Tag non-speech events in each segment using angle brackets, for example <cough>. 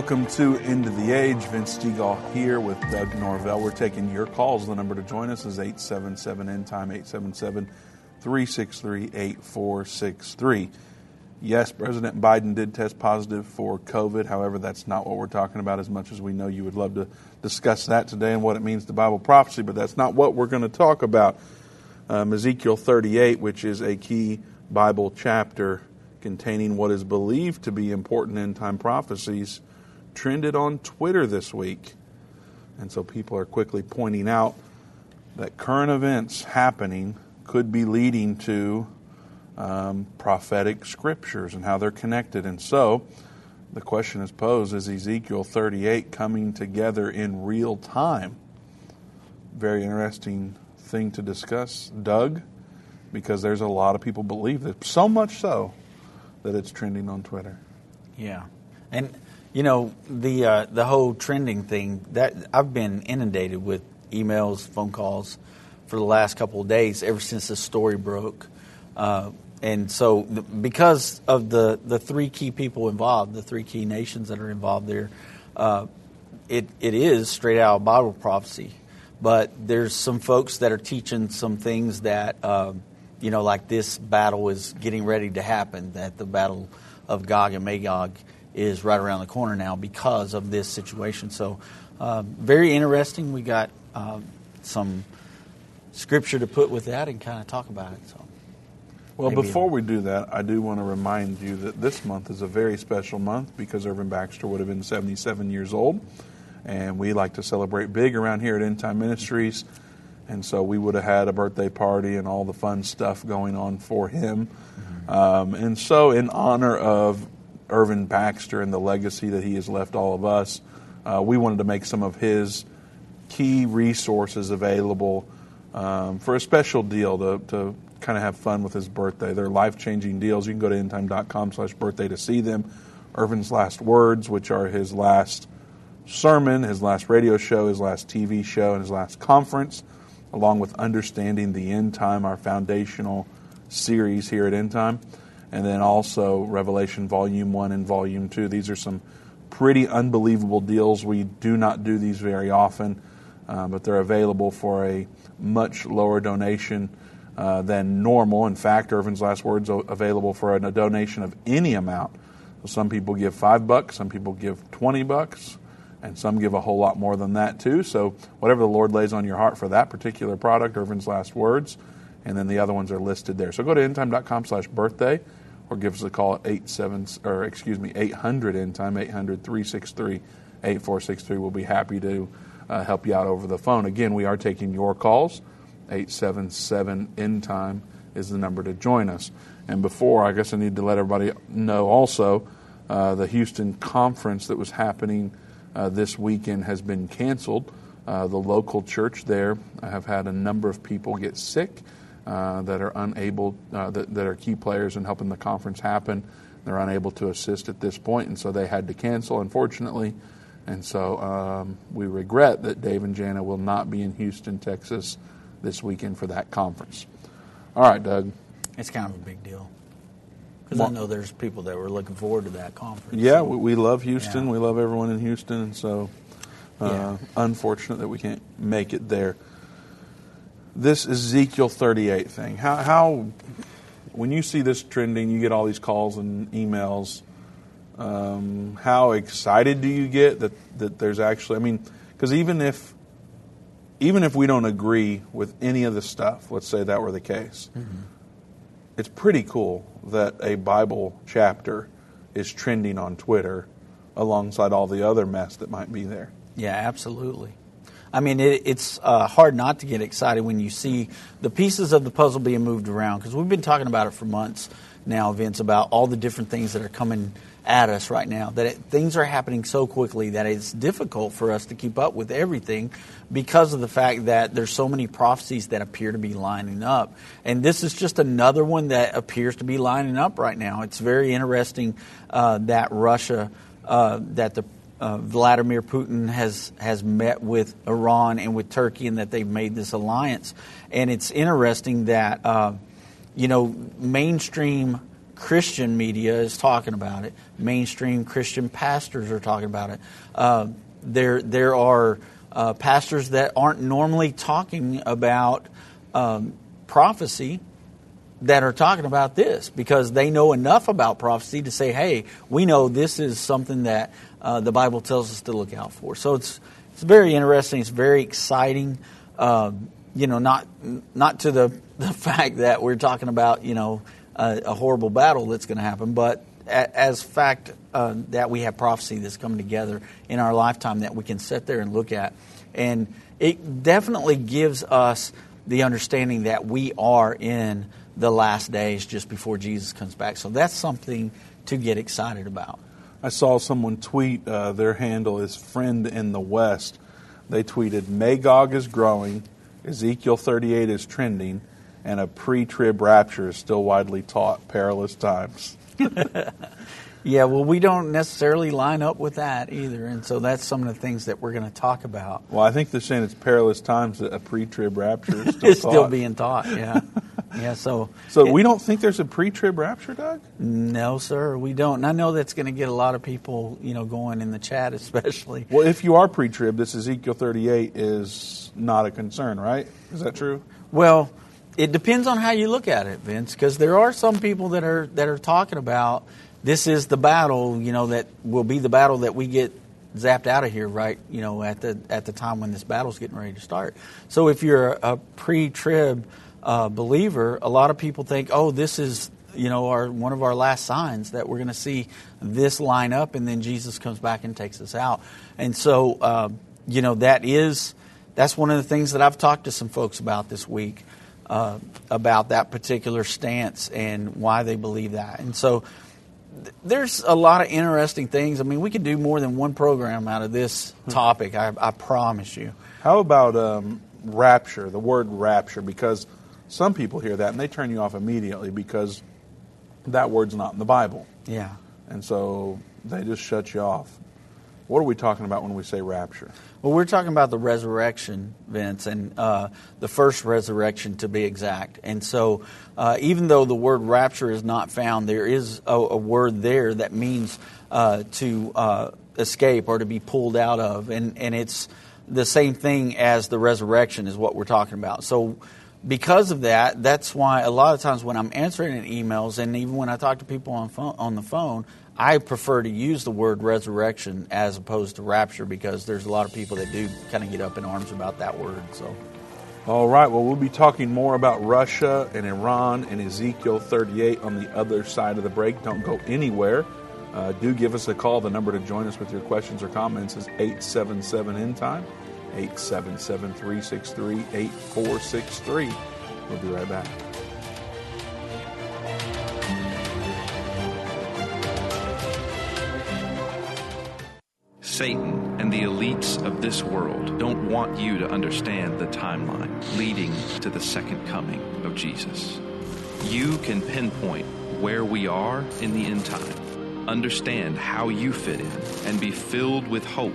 Welcome to End of the Age. Vince Stegall here with Doug Norvell. We're taking your calls. The number to join us is 877 End Time, 877 363 8463. Yes, President Biden did test positive for COVID. However, that's not what we're talking about as much as we know you would love to discuss that today and what it means to Bible prophecy, but that's not what we're going to talk about. Um, Ezekiel 38, which is a key Bible chapter containing what is believed to be important end time prophecies trended on Twitter this week. And so people are quickly pointing out that current events happening could be leading to um, prophetic scriptures and how they're connected. And so the question is posed is Ezekiel 38 coming together in real time? Very interesting thing to discuss, Doug, because there's a lot of people believe that, so much so that it's trending on Twitter. Yeah, and you know the uh, the whole trending thing that I've been inundated with emails, phone calls for the last couple of days ever since the story broke. Uh, and so, because of the, the three key people involved, the three key nations that are involved there, uh, it, it is straight out of Bible prophecy. But there's some folks that are teaching some things that uh, you know, like this battle is getting ready to happen, that the battle of Gog and Magog is right around the corner now because of this situation. So, uh, very interesting. We got uh, some scripture to put with that and kind of talk about it. So, well, before we do that, I do want to remind you that this month is a very special month because Irvin Baxter would have been 77 years old, and we like to celebrate big around here at End Time Ministries and so we would have had a birthday party and all the fun stuff going on for him. Mm-hmm. Um, and so, in honor of Irvin Baxter and the legacy that he has left all of us, uh, we wanted to make some of his key resources available um, for a special deal to, to kind of have fun with his birthday. They're life changing deals. You can go to endtime.com slash birthday to see them. Irvin's last words, which are his last sermon, his last radio show, his last TV show, and his last conference along with understanding the end time, our foundational series here at End Time, and then also Revelation Volume 1 and Volume 2. These are some pretty unbelievable deals. We do not do these very often, uh, but they're available for a much lower donation uh, than normal. In fact, Irvin's last words available for a donation of any amount. So some people give five bucks, some people give 20 bucks and some give a whole lot more than that too. So whatever the Lord lays on your heart for that particular product, Irvin's last words, and then the other ones are listed there. So go to endtime.com slash birthday or give us a call at 87 or excuse me 800 endtime 800 363 8463 we'll be happy to uh, help you out over the phone. Again we are taking your calls. 877 endtime is the number to join us. And before i guess i need to let everybody know also uh, the houston conference that was happening uh, this weekend has been canceled. Uh, the local church there have had a number of people get sick uh, that are unable, uh, that, that, are key players in helping the conference happen. They're unable to assist at this point, and so they had to cancel, unfortunately. And so um, we regret that Dave and Jana will not be in Houston, Texas this weekend for that conference. All right, Doug. It's kind of a big deal. Because I know there's people that were looking forward to that conference. Yeah, we, we love Houston. Yeah. We love everyone in Houston. And so, uh, yeah. unfortunate that we can't make it there. This Ezekiel 38 thing. How, how, when you see this trending, you get all these calls and emails. Um, how excited do you get that, that there's actually, I mean, because even if even if we don't agree with any of the stuff, let's say that were the case, mm-hmm it's pretty cool that a Bible chapter is trending on Twitter alongside all the other mess that might be there. Yeah, absolutely. I mean, it, it's uh, hard not to get excited when you see the pieces of the puzzle being moved around because we've been talking about it for months now, Vince, about all the different things that are coming at us right now. That it, things are happening so quickly that it's difficult for us to keep up with everything because of the fact that there's so many prophecies that appear to be lining up. And this is just another one that appears to be lining up right now. It's very interesting uh, that Russia, uh, that the uh, Vladimir Putin has has met with Iran and with Turkey, and that they've made this alliance. And it's interesting that uh, you know mainstream Christian media is talking about it. Mainstream Christian pastors are talking about it. Uh, there, there are uh, pastors that aren't normally talking about um, prophecy that are talking about this because they know enough about prophecy to say, "Hey, we know this is something that uh, the Bible tells us to look out for." So it's it's very interesting. It's very exciting. Um, you know, not not to the <laughs> the fact that we're talking about you know a, a horrible battle that's going to happen, but as fact uh, that we have prophecy that's coming together in our lifetime that we can sit there and look at, and it definitely gives us the understanding that we are in the last days just before Jesus comes back. So that's something to get excited about. I saw someone tweet uh, their handle is friend in the West. They tweeted Magog is growing, Ezekiel 38 is trending, and a pre-trib rapture is still widely taught. Perilous times. <laughs> yeah, well, we don't necessarily line up with that either, and so that's some of the things that we're going to talk about. Well, I think they're saying it's perilous times that a pre-trib rapture is <laughs> still, still being taught. Yeah, <laughs> yeah. So, so it, we don't think there's a pre-trib rapture, Doug. No, sir, we don't. And I know that's going to get a lot of people, you know, going in the chat, <laughs> especially. Well, if you are pre-trib, this Ezekiel 38 is not a concern, right? Is that true? Well it depends on how you look at it, Vince, because there are some people that are that are talking about this is the battle, you know, that will be the battle that we get zapped out of here, right? You know, at the at the time when this battle's getting ready to start. So if you're a, pre-trib uh, believer, a lot of people think, oh, this is you know our one of our last signs that we're going to see this line up, and then Jesus comes back and takes us out. And so, uh, you know, that is that's one of the things that I've talked to some folks about this week uh, about that particular stance and why they believe that. And so th- there's a lot of interesting things. I mean, we could do more than one program out of this hmm. topic, I, I promise you. How about um, rapture, the word rapture? Because some people hear that and they turn you off immediately because that word's not in the Bible. Yeah. And so they just shut you off. What are we talking about when we say rapture? Well, we're talking about the resurrection, Vince, and uh, the first resurrection to be exact. And so, uh, even though the word rapture is not found, there is a, a word there that means uh, to uh, escape or to be pulled out of. And, and it's the same thing as the resurrection, is what we're talking about. So, because of that, that's why a lot of times when I'm answering emails, and even when I talk to people on phone, on the phone, I prefer to use the word resurrection as opposed to rapture because there's a lot of people that do kind of get up in arms about that word. So. All right, well, we'll be talking more about Russia and Iran and Ezekiel 38 on the other side of the break. Don't go anywhere. Uh, do give us a call. The number to join us with your questions or comments is 877 End Time, 877 363 8463. We'll be right back. Satan and the elites of this world don't want you to understand the timeline leading to the second coming of Jesus. You can pinpoint where we are in the end time, understand how you fit in, and be filled with hope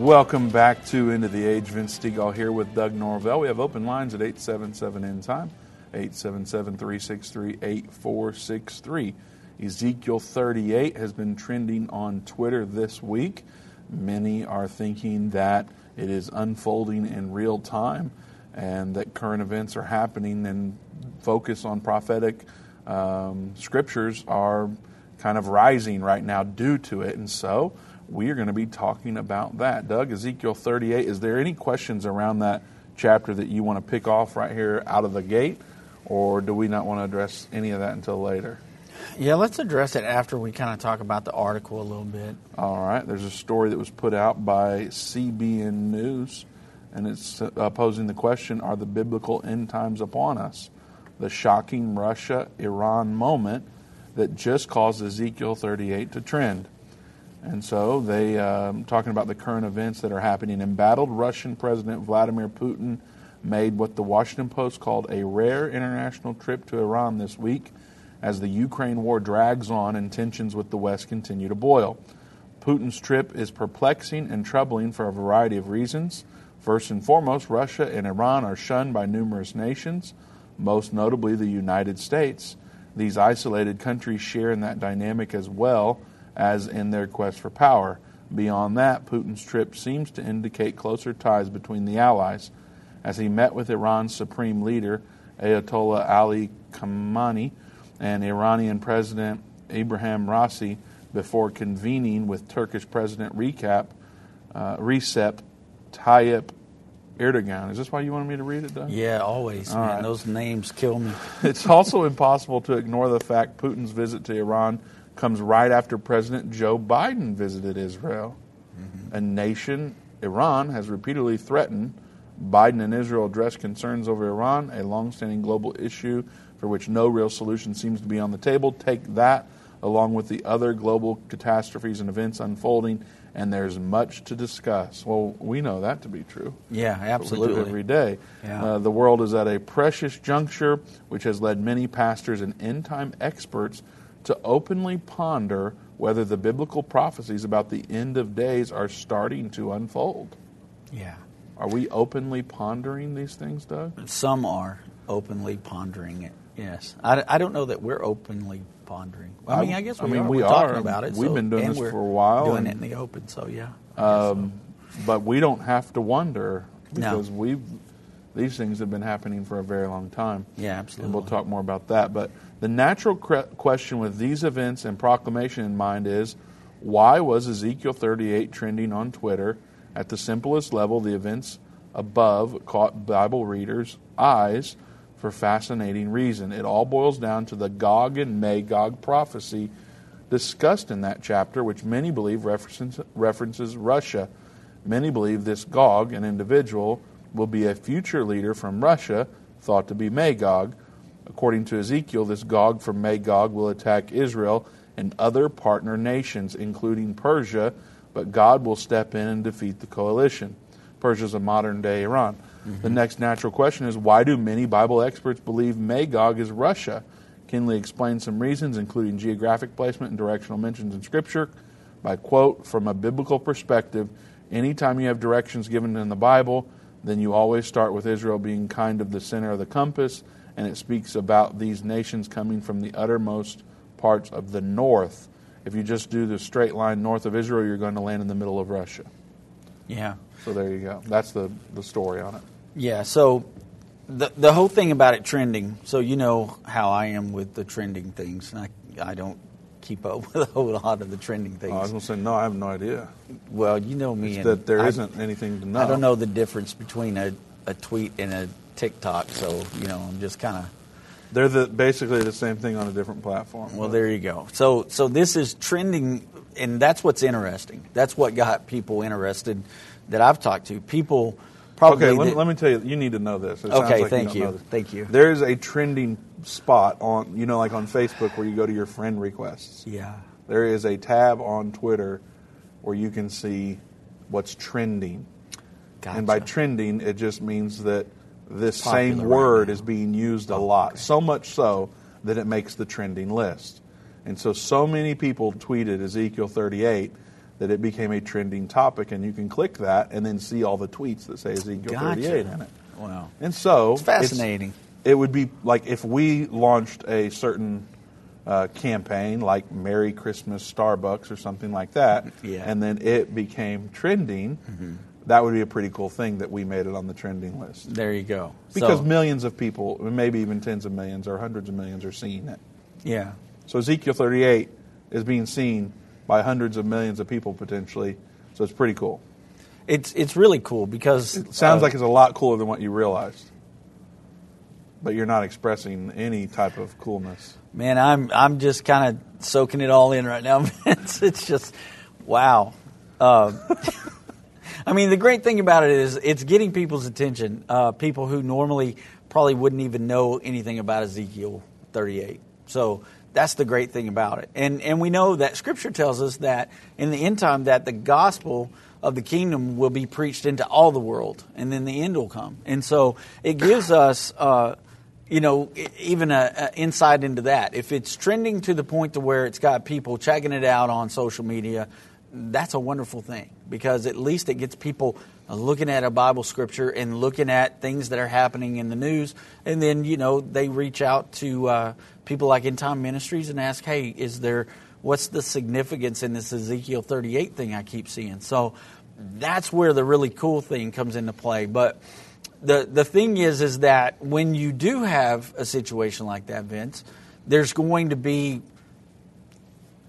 Welcome back to End of the Age. Vince Stegall here with Doug Norvell. We have open lines at 877 End Time, 877 363 8463. Ezekiel 38 has been trending on Twitter this week. Many are thinking that it is unfolding in real time and that current events are happening and focus on prophetic um, scriptures are kind of rising right now due to it. And so, we are going to be talking about that. Doug, Ezekiel 38, is there any questions around that chapter that you want to pick off right here out of the gate, or do we not want to address any of that until later? Yeah, let's address it after we kind of talk about the article a little bit. All right. There's a story that was put out by CBN News, and it's uh, posing the question Are the biblical end times upon us? The shocking Russia Iran moment that just caused Ezekiel 38 to trend. And so they um, talking about the current events that are happening. Embattled Russian President Vladimir Putin made what the Washington Post called a rare international trip to Iran this week as the Ukraine war drags on and tensions with the West continue to boil. Putin's trip is perplexing and troubling for a variety of reasons. First and foremost, Russia and Iran are shunned by numerous nations, most notably the United States. These isolated countries share in that dynamic as well as in their quest for power. Beyond that, Putin's trip seems to indicate closer ties between the allies. As he met with Iran's supreme leader, Ayatollah Ali Khamenei, and Iranian President Ibrahim Raisi before convening with Turkish President Recap, uh, Recep Tayyip Erdogan. Is this why you wanted me to read it, Doug? Yeah, always. All man. right. Those names kill me. <laughs> It's also impossible to ignore the fact Putin's visit to Iran comes right after President Joe Biden visited Israel. A nation, Iran, has repeatedly threatened. Biden and Israel addressed concerns over Iran, a longstanding global issue for which no real solution seems to be on the table. Take that along with the other global catastrophes and events unfolding, and there's much to discuss. Well, we know that to be true. Yeah, what we absolutely. every day. Yeah. Uh, the world is at a precious juncture, which has led many pastors and end time experts to openly ponder whether the biblical prophecies about the end of days are starting to unfold. Yeah. Are we openly pondering these things, Doug? Some are openly pondering it. Yes. I, I don't know that we're openly pondering. I mean, I guess I we mean, are. we We're are. talking about it. We've so- been doing this for a while, Doing and- it in the open, so yeah. Um, but we don't have to wonder No. because we've these things have been happening for a very long time. Yeah, absolutely. And we'll talk more about that. But the natural question with these events and proclamation in mind is why was Ezekiel 38 trending on Twitter? At the simplest level, the events above caught Bible readers' eyes for fascinating reason. It all boils down to the Gog and Magog prophecy discussed in that chapter, which many believe references, references Russia. Many believe this Gog, an individual, will be a future leader from Russia, thought to be Magog. According to Ezekiel, this Gog from Magog will attack Israel and other partner nations, including Persia, but God will step in and defeat the coalition. Persia is a modern day Iran. The mm-hmm. next natural question is why do many Bible experts believe Magog is Russia? Kinley explains some reasons, including geographic placement and directional mentions in Scripture. By quote, from a biblical perspective, anytime you have directions given in the Bible, then you always start with Israel being kind of the center of the compass, and it speaks about these nations coming from the uttermost parts of the north. If you just do the straight line north of Israel, you're going to land in the middle of Russia. Yeah. So there you go. That's the, the story on it. Yeah, so the the whole thing about it trending. So you know how I am with the trending things, I I don't keep up <laughs> with a whole lot of the trending things. Oh, I was going to say, no, I have no idea. well, you know me, That there I, not anything to know. I don't know the difference between a, a tweet and a TikTok, so you know I'm just kind of They're the, basically the same thing on a different platform. well. There you go. So so this is trending, and that's what's interesting. That's what got people interested. that I've talked to, people probably. Okay, let, that- let me tell you. You need to know this. It Okay, like thank you. this. Thank you. There is a trending spot on, you know, like on Facebook where you go to your friend requests. yeah. There is a tab on Twitter where you can see what's trending. Gotcha. And by trending, it just means that this Popular same word now. is being used a lot. So much so that it makes the trending list. And so, so many people tweeted Ezekiel 38 that it became a trending topic. And you can click that and then see all the tweets that say Ezekiel Gotcha. 38 in it. Wow. And so, It's fascinating. it would be like if we launched a certain uh, campaign, like Merry Christmas Starbucks or something like that, Yeah. and then it became trending. That would be a pretty cool thing that we made it on the trending list There you go. because So, millions of people, maybe even tens of millions or hundreds of millions, are seeing it. yeah. So Ezekiel 38 is being seen by hundreds of millions of people potentially. So it's pretty cool. It's it's really cool because It sounds uh, like it's a lot cooler than what you realized. But you're not expressing any type of coolness. Man, I'm I'm just kind of soaking it all in right now. <laughs> it's, it's just wow. Uh, <laughs> I mean, the great thing about it is it's getting people's attention. Uh, people who normally probably wouldn't even know anything about Ezekiel 38. So that's the great thing about it. And and we know that Scripture tells us that in the end time that the gospel of the kingdom will be preached into all the world, and then the end will come. And so it gives us. Uh, you know, even a, a insight into that. If it's trending to the point to where it's got people checking it out on social media, that's a wonderful thing because at least it gets people looking at a Bible scripture and looking at things that are happening in the news, and then you know they reach out to uh, people like End Time Ministries and ask, "Hey, is there what's the significance in this Ezekiel 38 thing I keep seeing?" So that's where the really cool thing comes into play, but the the thing is is that when you do have a situation like that, Vince, there's going to be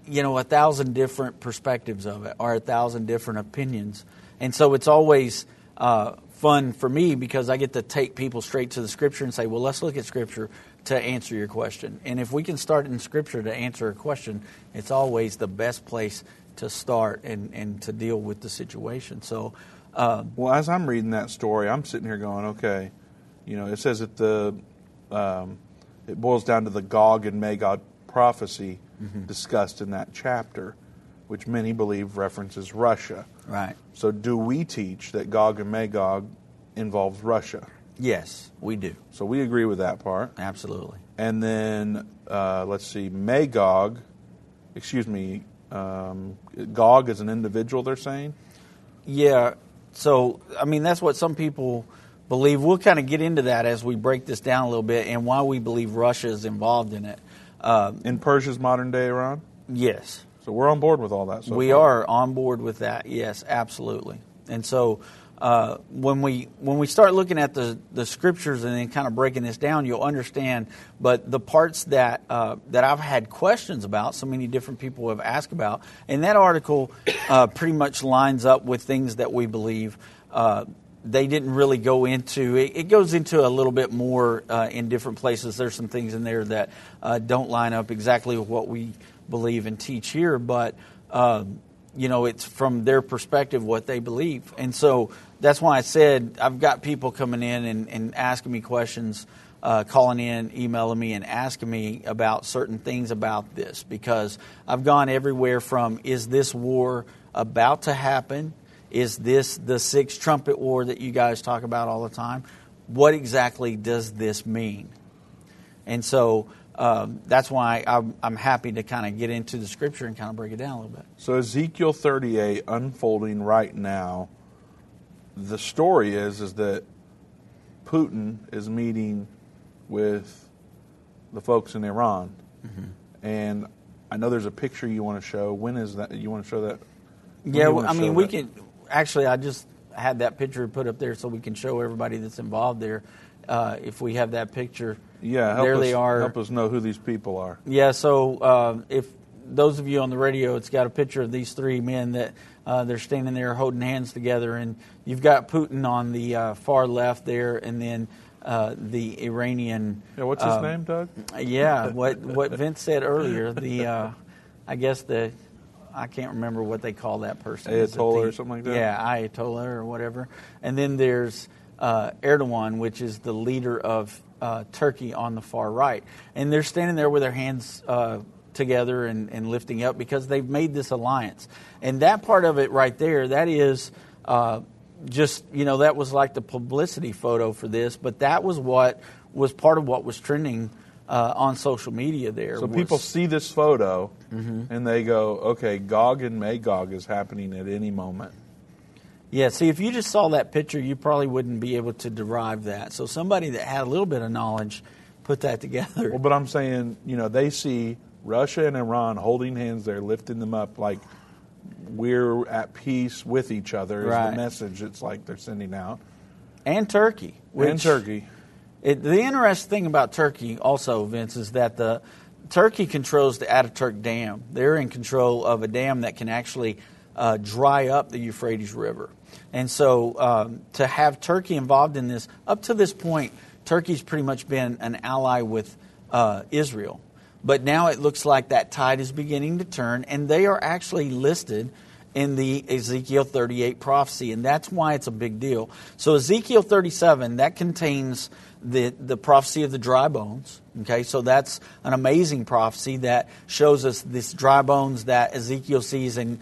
you know a thousand different perspectives of it or a thousand different opinions, and so it's always uh, fun for me because I get to take people straight to the scripture and say, well, let's look at scripture to answer your question. And if we can start in scripture to answer a question, it's always the best place to start and, and to deal with the situation. So. Uh, Well, as I'm reading that story, I'm sitting here going, okay, you know, it says that the um, it boils down to the Gog and Magog prophecy discussed in that chapter, which many believe references Russia. right. So, do we teach that Gog and Magog involves Russia? Yes, we do. So we agree with that part. Absolutely. And then uh, let's see, Magog, excuse me, um, Gog is an individual. They're saying. Yeah. So, I mean, that's what some people believe. We'll kind of get into that as we break this down a little bit and why we believe Russia is involved in it. Uh, in Persia's modern day Iran. yes, So we're on board with all that. So we far. are on board with that. Yes, absolutely. And so, uh, when we when we start looking at the the scriptures and then kind of breaking this down, you'll understand. But the parts that uh, that I've had questions about, so many different people have asked about, and that article uh, pretty much lines up with things that we believe. They didn't really go into it. It goes into a little bit more uh, in different places. There's some things in there that uh, don't line up exactly with what we believe and teach here, but um, you know, it's from their perspective what they believe. And so that's why I said I've got people coming in and, and asking me questions, uh, calling in, emailing me, and asking me about certain things about this because I've gone everywhere from is this war about to happen? Is this the sixth trumpet war that you guys talk about all the time? What exactly does this mean? And so um, that's why I'm, I'm happy to kind of get into the scripture and kind of break it down a little bit. So Ezekiel 38 unfolding right now. The story is is that Putin is meeting with the folks in Iran, Mm-hmm. and I know there's a picture you want to show. When is that? You want to show that? When Yeah, well, I mean, we that? can actually. I just had that picture put up there so we can show everybody that's involved there. Uh, if we have that picture, Yeah, help there us, they are. Help us know who these people are. Yeah, so uh, if those of you on the radio, it's got a picture of these three men that uh, they're standing there holding hands together, and you've got Putin on the uh, far left there, and then uh, the Iranian. Yeah, what's his uh, name, Doug? Yeah, <laughs> what what Vince said earlier. The uh, I guess the I can't remember what they call that person. Ayatollah or something like that? Yeah, Ayatollah or whatever. And then there's uh, Erdogan, which is the leader of uh, Turkey on the far right. And they're standing there with their hands uh, together and, and, lifting up because they've made this alliance. And that part of it right there, that is uh, just, you know, that was like the publicity photo for this, but that was what was part of what was trending uh, on social media there. So was, people see this photo mm-hmm. and they go, okay, Gog and Magog is happening at any moment. Yeah, see, if you just saw that picture, you probably wouldn't be able to derive that. So somebody that had a little bit of knowledge put that together. Well, but I'm saying, you know, they see Russia and Iran holding hands there, lifting them up like we're at peace with each other is right. the message it's like they're sending out. And Turkey. Which, and Turkey. It, the interesting thing about Turkey also, Vince, is that the Turkey controls the Ataturk Dam. They're in control of a dam that can actually uh, dry up the Euphrates River. And so um, to have Turkey involved in this, up to this point, Turkey's pretty much been an ally with uh, Israel. But now it looks like that tide is beginning to turn, and they are actually listed in the Ezekiel 38 prophecy, and that's why it's a big deal. So, Ezekiel 37, that contains the, the prophecy of the dry bones. Okay, so that's an amazing prophecy that shows us this dry bones that Ezekiel sees, and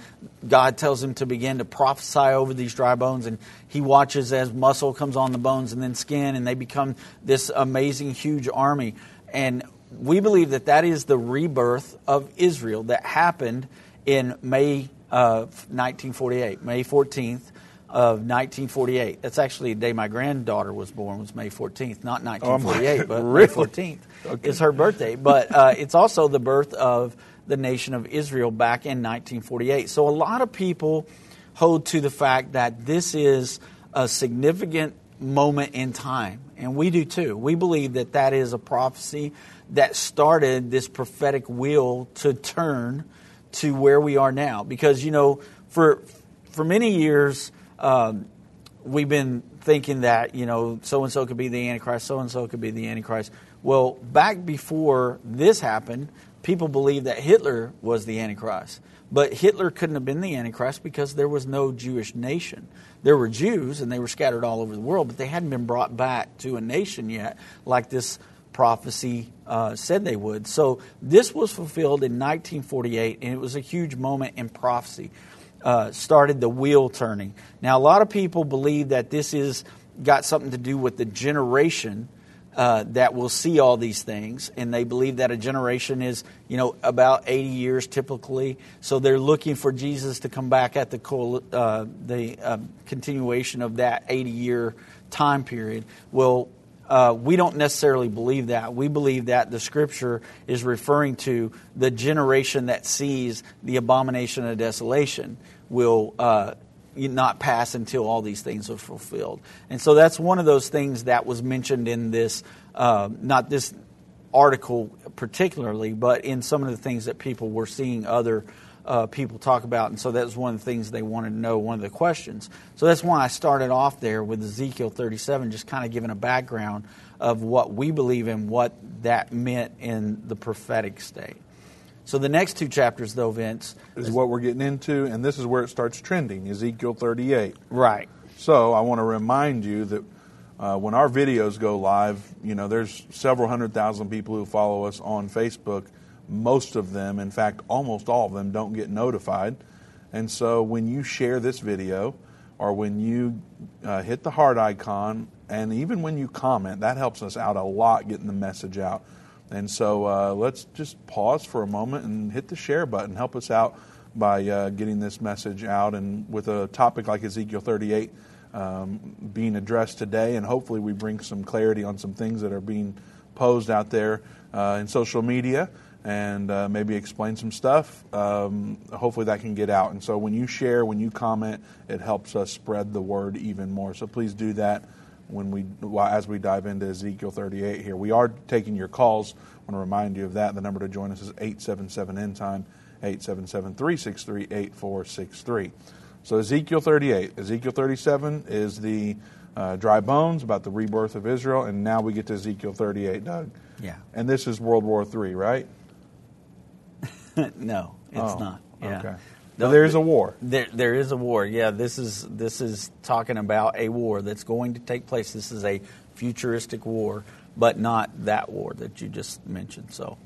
God tells him to begin to prophesy over these dry bones, and he watches as muscle comes on the bones and then skin, and they become this amazing, huge army. And we believe that that is the rebirth of Israel that happened in May uh, of 1948, May 14th of 1948. That's actually the day my granddaughter was born, was May 14th, not 1948, oh but <laughs> really? May 14th okay. is her birthday. But uh, it's also the birth of the nation of Israel back in 1948. So a lot of people hold to the fact that this is a significant moment in time, and we do too. We believe that that is a prophecy that started this prophetic wheel to turn to where we are now. Because, you know, for, for many years, um, we've been thinking that, you know, so and so could be the Antichrist, so and so could be the Antichrist. Well, back before this happened, people believed that Hitler was the Antichrist. But Hitler couldn't have been the Antichrist because there was no Jewish nation. There were Jews and they were scattered all over the world, but they hadn't been brought back to a nation yet, like this prophecy uh, said they would. So this was fulfilled in 1948, and it was a huge moment in prophecy. Uh, started the wheel turning. Now, a lot of people believe that this is got something to do with the generation uh, that will see all these things, and they believe that a generation is, you know, about 80 years typically. So they're looking for Jesus to come back at the uh, the uh, continuation of that 80 year time period. Well, uh, we don't necessarily believe that. We believe that the scripture is referring to the generation that sees the abomination of desolation will uh, not pass until all these things are fulfilled. And so that's one of those things that was mentioned in this, uh, not this article particularly, but in some of the things that people were seeing other uh, people talk about. And so that was one of the things they wanted to know, one of the questions. So that's why I started off there with Ezekiel 37, just kind of giving a background of what we believe in, what that meant in the prophetic state. So the next two chapters, though, Vince, is, is what we're getting into, and this is where it starts trending Ezekiel 38. Right. So I want to remind you that uh, when our videos go live, you know, there's several hundred thousand people who follow us on Facebook most of them, in fact, almost all of them, don't get notified. And so when you share this video or when you uh, hit the heart icon, and even when you comment, that helps us out a lot getting the message out. And so uh, let's just pause for a moment and hit the share button. Help us out by uh, getting this message out. And with a topic like Ezekiel 38 um, being addressed today, and hopefully we bring some clarity on some things that are being posed out there uh, in social media and uh, maybe explain some stuff. Um, hopefully that can get out. And so when you share, when you comment, it helps us spread the word even more. So please do that when we as we dive into Ezekiel 38 here. We are taking your calls. I want to remind you of that. The number to join us is 877 end time 877 363 8463. So Ezekiel 38, Ezekiel 37 is the uh, dry bones about the rebirth of Israel, and now we get to Ezekiel 38, Doug. Yeah. And this is World War III, right? <laughs> no, it's oh, not. Yeah. Okay. there is a war. There, there is a war. Yeah, this is this is talking about a war that's going to take place. This is a futuristic war, but not that war that you just mentioned. So,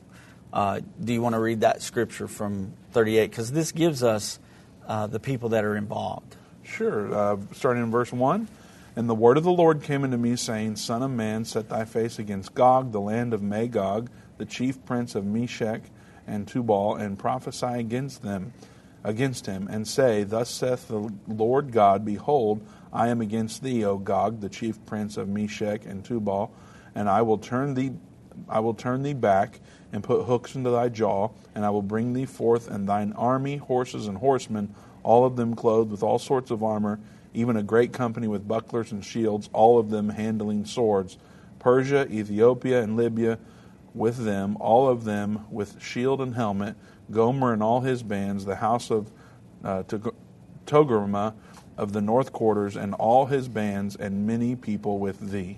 uh, do you want to read that scripture from 38? Because this gives us uh, the people that are involved. Sure. Uh, starting in verse 1. And the word of the Lord came unto me, saying, Son of man, set thy face against Gog, the land of Magog, the chief prince of Meshech and Tubal, and prophesy against them, against him, and say, Thus saith the Lord God, Behold, I am against thee, O Gog, the chief prince of Meshech and Tubal, and I will turn thee I will turn thee back and put hooks into thy jaw, and I will bring thee forth and thine army, horses and horsemen, all of them clothed with all sorts of armor, even a great company with bucklers and shields, all of them handling swords. Persia, Ethiopia, and Libya with them, all of them with shield and helmet, Gomer and all his bands, the house of uh, of the north quarters, and all his bands, and many people with thee.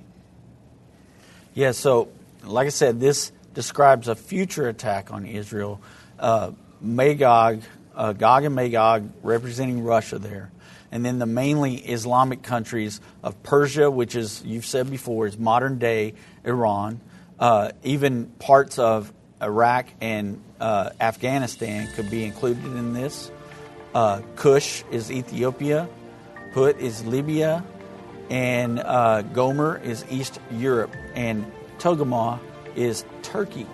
Yeah, so like I said, this describes a future attack on Israel. Uh, Magog, uh, Gog and Magog representing Russia there. And then the mainly Islamic countries of Persia, which is, you've said before, is modern day Iran. Uh, even parts of Iraq and uh, Afghanistan could be included in this. Uh, Cush is Ethiopia. Put is Libya. And uh, Gomer is East Europe. And Togarmah is Turkey.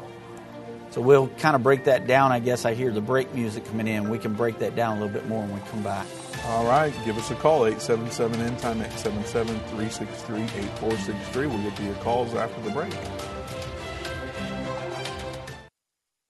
So we'll kind of break that down. I guess I hear the break music coming in. We can break that down a little bit more when we come back. All right. Give us a call, 877 End Time, 877 363 8463. We'll get to your calls after the break.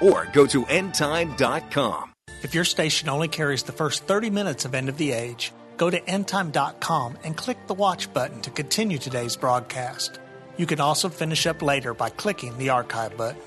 or go to endtime.com. If your station only carries the first 30 minutes of End of the Age, go to endtime.com and click the watch button to continue today's broadcast. You can also finish up later by clicking the archive button.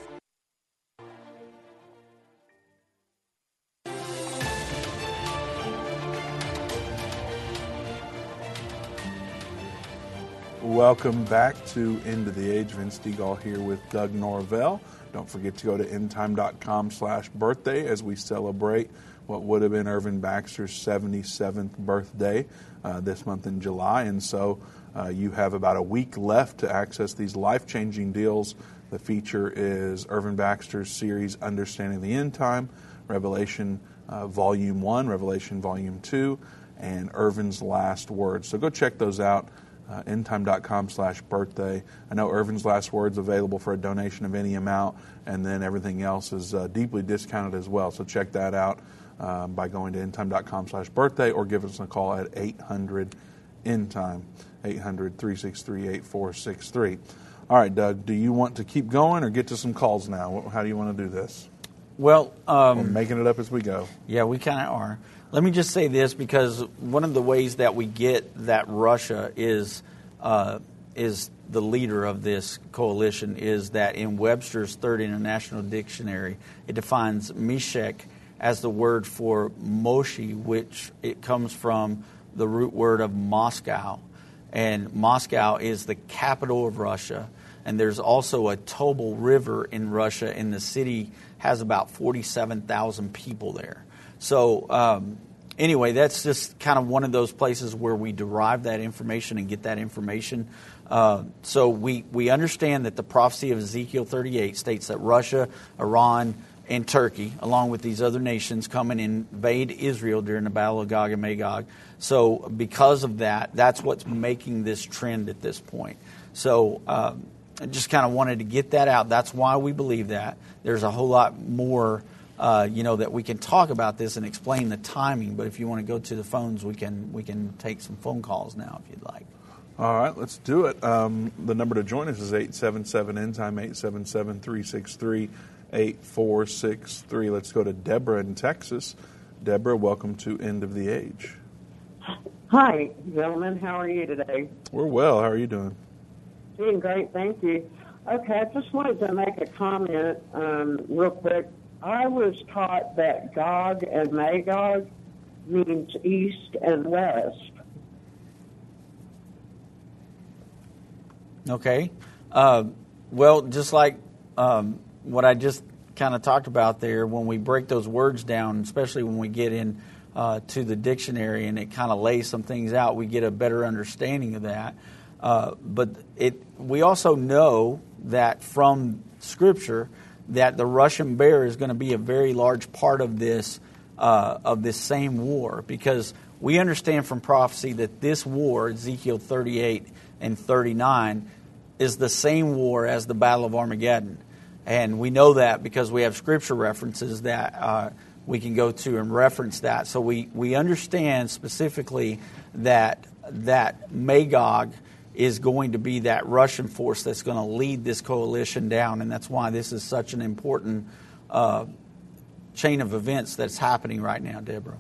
Welcome back to End of the Age. Vince Stegall here with Doug Norvell. Don't forget to go to endtime.com slash birthday as we celebrate what would have been Irvin Baxter's 77th birthday uh, this month in July. And so uh, you have about a week left to access these life changing deals. The feature is Irvin Baxter's series, Understanding the End Time, Revelation uh, Volume 1, Revelation Volume 2, and Irvin's Last Words. So go check those out uh, endtime.com slash birthday. I know Irvin's Last Words available for a donation of any amount, and then everything else is uh, deeply discounted as well. So check that out um, by going to endtime.com slash birthday or give us a call at 800 endtime, 800 363 8463. All right, Doug, do you want to keep going or get to some calls now? How do you want to do this? Well, um, making it up as we go. Yeah, we kind of are. Let me just say this because one of the ways that we get that Russia is uh, is the leader of this coalition is that in Webster's Third International Dictionary, it defines Meshech as the word for Moschi, which it comes from the root word of Moscow. and Moscow is the capital of Russia. And there's also a Tobol River in Russia, and the city has about 47,000 people there. So, um, anyway, that's just kind of one of those places where we derive that information and get that information. Uh, so, we, we understand that the prophecy of Ezekiel 38 states that Russia, Iran, and Turkey, along with these other nations, come and invade Israel during the Battle of Gog and Magog. So, because of that, that's what's making this trend at this point. So, um, I just kind of wanted to get that out. That's why we believe that. There's a whole lot more, uh, you know, that we can talk about this and explain the timing. But if you want to go to the phones, we can we can take some phone calls now if you'd like. All right, let's do it. Um, the number to join us is 877 end time 877 363 8463. Let's go to Deborah in Texas. Deborah, welcome to End of the Age. Hi, gentlemen. How are you today? We're well. How are you doing? Doing great, thank you. Okay, I just wanted to make a comment um, real quick. I was taught that Gog and Magog means east and west. Okay. Uh, well, just like um, what I just kind of talked about there, when we break those words down, especially when we get in uh, to the dictionary and it kind of lays some things out, we get a better understanding of that. Uh, but it, we also know that from Scripture that the Russian bear is going to be a very large part of this uh, of this same war because we understand from prophecy that this war, Ezekiel 38 and 39, is the same war as the Battle of Armageddon. And we know that because we have scripture references that uh, we can go to and reference that. So we, we understand specifically that that Magog is going to be that Russian force that's going to lead this coalition down, and that's why this is such an important uh, chain of events that's happening right now, Deborah.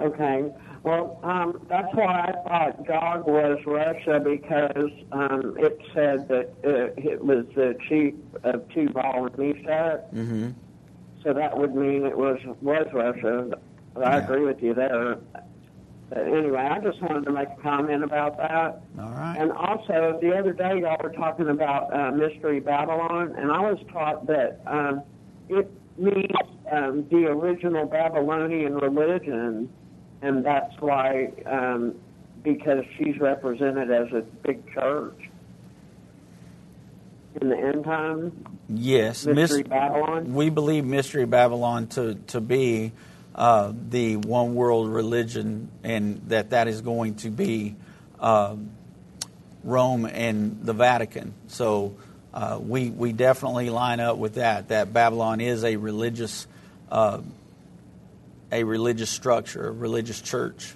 Okay. Well, um, that's why I thought Gog was Russia because um, it said that uh, it was the chief of Tubal and Meshech. Mm-hmm. So that would mean it was was Russia. I Yeah. agree with you there. But anyway, I just wanted to make a comment about that. All right. And also, the other day, y'all were talking about uh, Mystery Babylon, and I was taught that um, it means um, the original Babylonian religion, and that's why, um, because she's represented as a big church in the end time. Yes, Mystery Mys- Babylon. We believe Mystery Babylon to to be uh, the one world religion, and that that is going to be um, Rome and the Vatican. So uh, we we definitely line up with that. That Babylon is a religious uh, a religious structure, a religious church.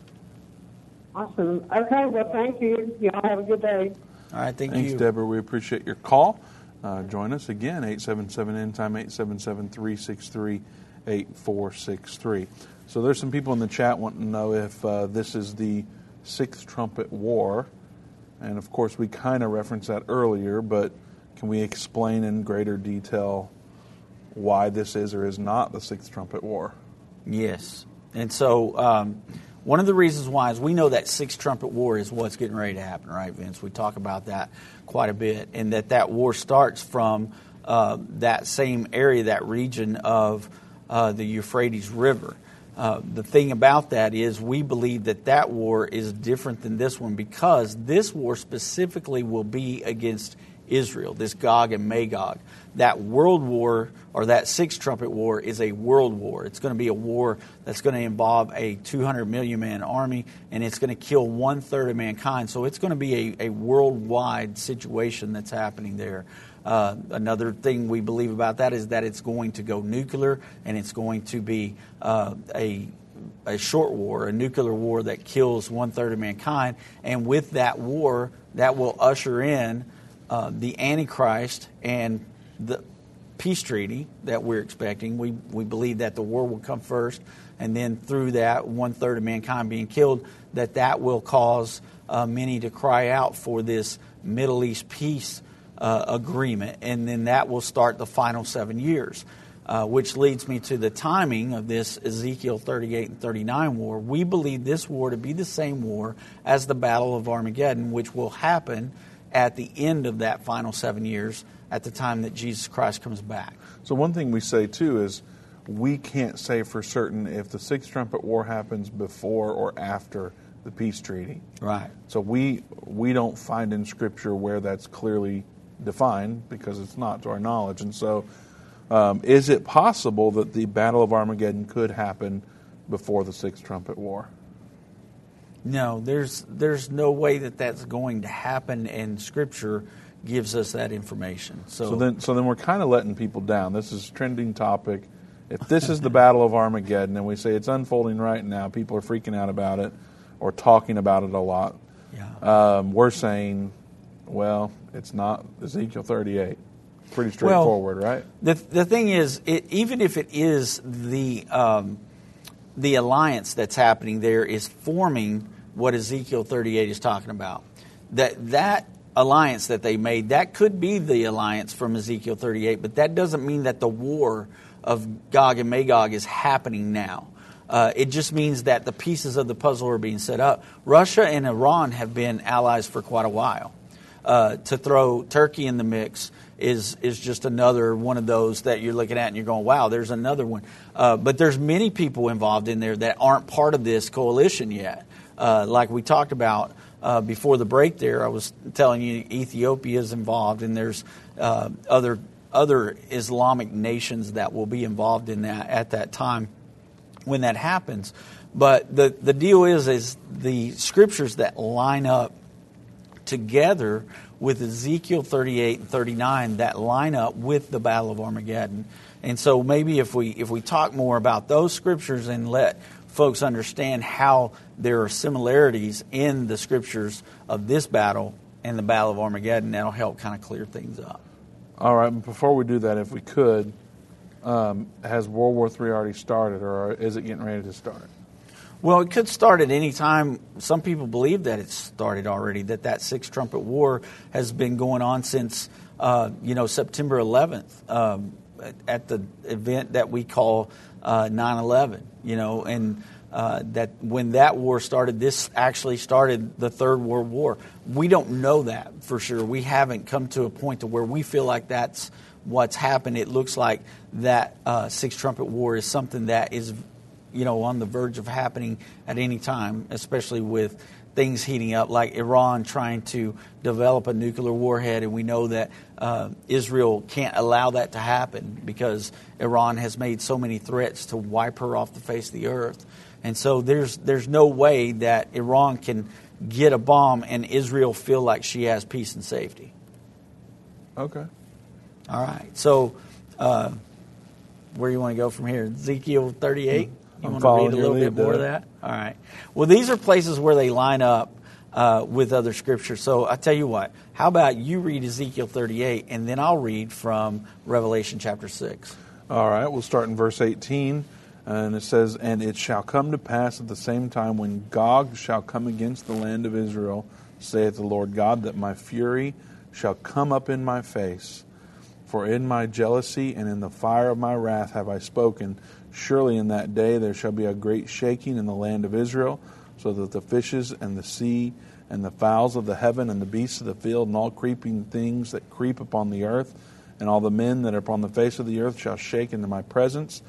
Awesome. Okay, well, thank you. Y'all have a good day. All right, thank Thanks, you. Deborah. We appreciate your call. Uh, join us again, 877 end time, 877 363 8463. So there's some people in the chat wanting to know if uh, this is the Sixth Trumpet War. And of course, we kind of referenced that earlier, but can we explain in greater detail why this is or is not the Sixth Trumpet War? Yes. And so um, one of the reasons why is we know that Sixth trumpet war is what's getting ready to happen, right, Vince? We talk about that quite a bit, and that that war starts from uh, that same area, that region of uh, the Euphrates River. Uh, the thing about that is we believe that that war is different than this one because this war specifically will be against Israel, this Gog and Magog. That world war or that six trumpet war is a world war. It's going to be a war that's going to involve a 200 million man army and it's going to kill one third of mankind. So it's going to be a, a worldwide situation that's happening there. Uh, another thing we believe about that is that it's going to go nuclear and it's going to be uh, a a short war, a nuclear war that kills one third of mankind. And with that war, that will usher in uh, the Antichrist and the peace treaty that we're expecting. We, we believe that the war will come first, and then through that, one third of mankind being killed, that that will cause uh, many to cry out for this Middle East peace uh, agreement, and then that will start the final seven years. uh, which leads me to the timing of this Ezekiel 38 and 39 war. We believe this war to be the same war as the Battle of Armageddon, which will happen at the end of that final seven years at the time that Jesus Christ comes back. So, one thing we say too is we can't say for certain if the Sixth Trumpet War happens before or after the peace treaty. Right. So we we don't find in Scripture where that's clearly defined because it's not to our knowledge. And so, um, is it possible that the Battle of Armageddon could happen before the Sixth Trumpet War? No, there's there's no way that that's going to happen, and Scripture gives us that information. So, so then, so then we're kind of letting people down. This is a trending topic. If this is the Battle of Armageddon, and we say it's unfolding right now, people are freaking out about it or talking about it a lot. Yeah. Um, we're saying, well, it's not Ezekiel 38. Pretty straightforward, well, right? The the thing is, it, even if it is the um, the alliance that's happening there is forming what Ezekiel 38 is talking about. That that alliance that they made that could be the alliance from Ezekiel 38, but that doesn't mean that the war of Gog and Magog is happening now. Uh, it just means that the pieces of the puzzle are being set up. Russia and Iran have been allies for quite a while. Uh, to throw Turkey in the mix is is just another one of those that you're looking at and you're going, wow, there's another one. Uh, but there's many people involved in there that aren't part of this coalition yet. Uh, like we talked about uh, before the break, there I was telling you Ethiopia is involved, and there's uh, other other Islamic nations that will be involved in that at that time when that happens. But the, the deal is, is the scriptures that line up together with Ezekiel 38 and 39 that line up with the Battle of Armageddon. And so maybe if we if we talk more about those scriptures and let folks understand how there are similarities in the scriptures of this battle and the Battle of Armageddon, that'll help kind of clear things up. All right. Before we do that, if we could, um, has World War III already started, or is it getting ready to start? Well, it could start at any time. Some people believe that it's started already. That that Six Trumpet War has been going on since uh, you know September 11th um, at the event that we call uh, 9/11. You know, and uh, that when that war started, this actually started the Third World War. We don't know that for sure. We haven't come to a point to where we feel like that's what's happened. It looks like that uh, Six Trumpet War is something that is, you know, on the verge of happening at any time, especially with things heating up, like Iran trying to develop a nuclear warhead, and we know that uh, Israel can't allow that to happen because Iran has made so many threats to wipe her off the face of the earth. And so there's there's no way that Iran can get a bomb and Israel feel like she has peace and safety. Okay. All right. So uh, where you want to go from here? Ezekiel 38. You I'm want to read a little bit more of that? All right. Well, these are places where they line up uh, with other scriptures. So I tell you what. How about you read Ezekiel 38, and then I'll read from Revelation chapter 6. All right, we'll start in verse 18. And it says, And it shall come to pass at the same time when Gog shall come against the land of Israel, saith the Lord God, that my fury shall come up in my face. For in my jealousy and in the fire of my wrath have I spoken. Surely in that day there shall be a great shaking in the land of Israel, so that the fishes and the sea and the fowls of the heaven and the beasts of the field and all creeping things that creep upon the earth and all the men that are upon the face of the earth shall shake into my presence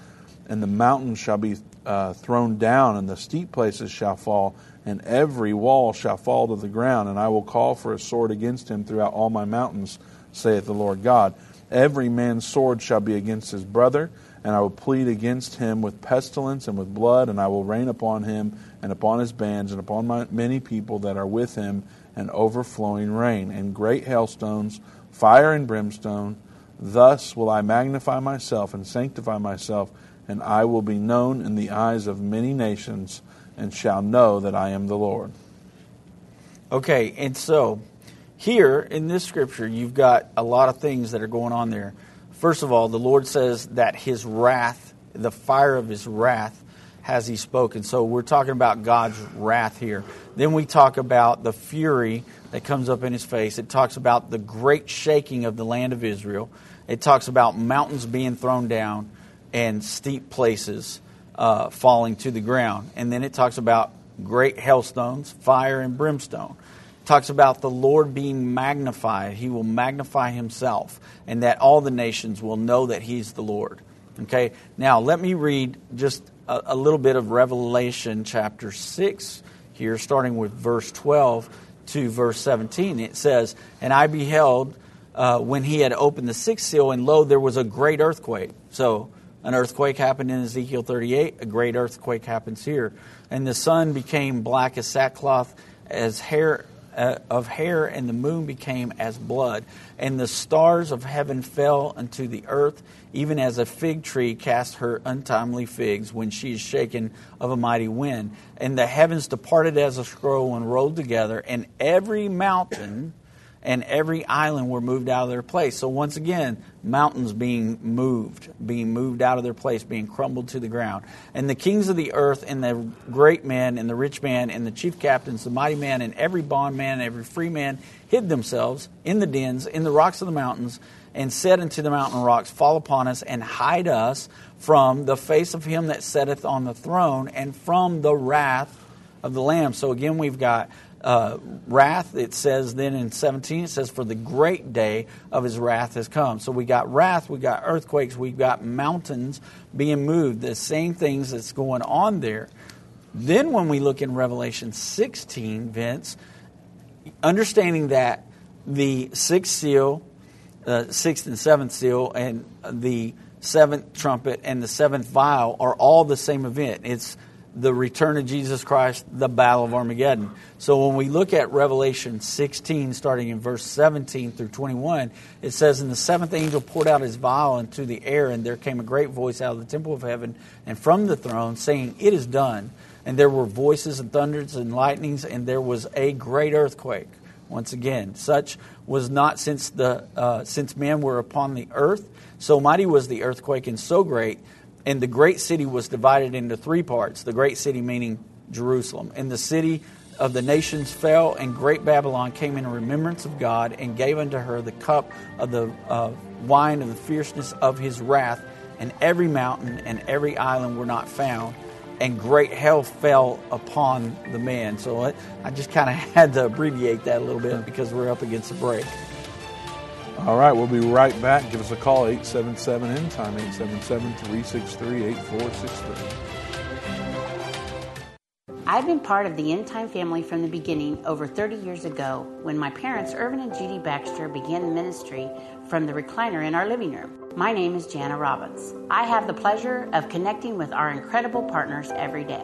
and the mountains shall be uh, thrown down, and the steep places shall fall, and every wall shall fall to the ground. And I will call for a sword against him throughout all my mountains, saith the Lord God. Every man's sword shall be against his brother, and I will plead against him with pestilence and with blood, and I will rain upon him and upon his bands and upon my many people that are with him an overflowing rain, and great hailstones, fire and brimstone. Thus will I magnify myself and sanctify myself and I will be known in the eyes of many nations, and shall know that I am the Lord. Okay, and so here in this scripture, you've got a lot of things that are going on there. First of all, the Lord says that his wrath, the fire of his wrath, has he spoken. So we're talking about God's wrath here. Then we talk about the fury that comes up in his face. It talks about the great shaking of the land of Israel. It talks about mountains being thrown down. and steep places uh, falling to the ground. And then it talks about great hailstones, fire, and brimstone. Talks about the Lord being magnified. He will magnify himself, and that all the nations will know that he's the Lord. Okay, now let me read just a, a little bit of Revelation chapter 6 here, starting with verse 12 to verse 17. It says, And I beheld uh, when he had opened the sixth seal, and lo, there was a great earthquake. So, an earthquake happened in Ezekiel 38, a great earthquake happens here. And the sun became black as sackcloth, as hair uh, of hair, and the moon became as blood. And the stars of heaven fell unto the earth, even as a fig tree casts her untimely figs when she is shaken of a mighty wind. And the heavens departed as a scroll and rolled together, and every mountain and every island were moved out of their place. So once again, mountains being moved, being moved out of their place, being crumbled to the ground. And the kings of the earth, and the great man, and the rich man, and the chief captains, the mighty man, and every bondman, and every free man hid themselves in the dens, in the rocks of the mountains, and said unto the mountain rocks, Fall upon us, and hide us from the face of him that sitteth on the throne, and from the wrath of the Lamb. So again, we've got uh, wrath, it says then in 17, it says, For the great day of his wrath has come. So we got wrath, we got earthquakes, we've got mountains being moved, the same things that's going on there. Then when we look in Revelation 16, Vince, understanding that the sixth seal, uh, sixth and seventh seal, and the seventh trumpet and the seventh vial are all the same event. It's the return of Jesus Christ, the battle of Armageddon. So when we look at Revelation 16, starting in verse 17 through 21, it says, And the seventh angel poured out his vial into the air, and there came a great voice out of the temple of heaven and from the throne, saying, It is done. And there were voices and thunders and lightnings, and there was a great earthquake. Once again, such was not since the uh, since men were upon the earth. So mighty was the earthquake, and so great and the great city was divided into three parts. The great city meaning Jerusalem. And the city of the nations fell, and great Babylon came in remembrance of God and gave unto her the cup of the uh, wine of the fierceness of his wrath. And every mountain and every island were not found, and great hell fell upon the man. So I just kind of <laughs> had to abbreviate that a little bit because we're up against a break. All right, we'll be right back. Give us a call, 877 End Time, 877 363 8463. I've been part of the End Time family from the beginning over 30 years ago when my parents, Irvin and Judy Baxter, began ministry from the recliner in our living room. My name is Jana Robbins. I have the pleasure of connecting with our incredible partners every day.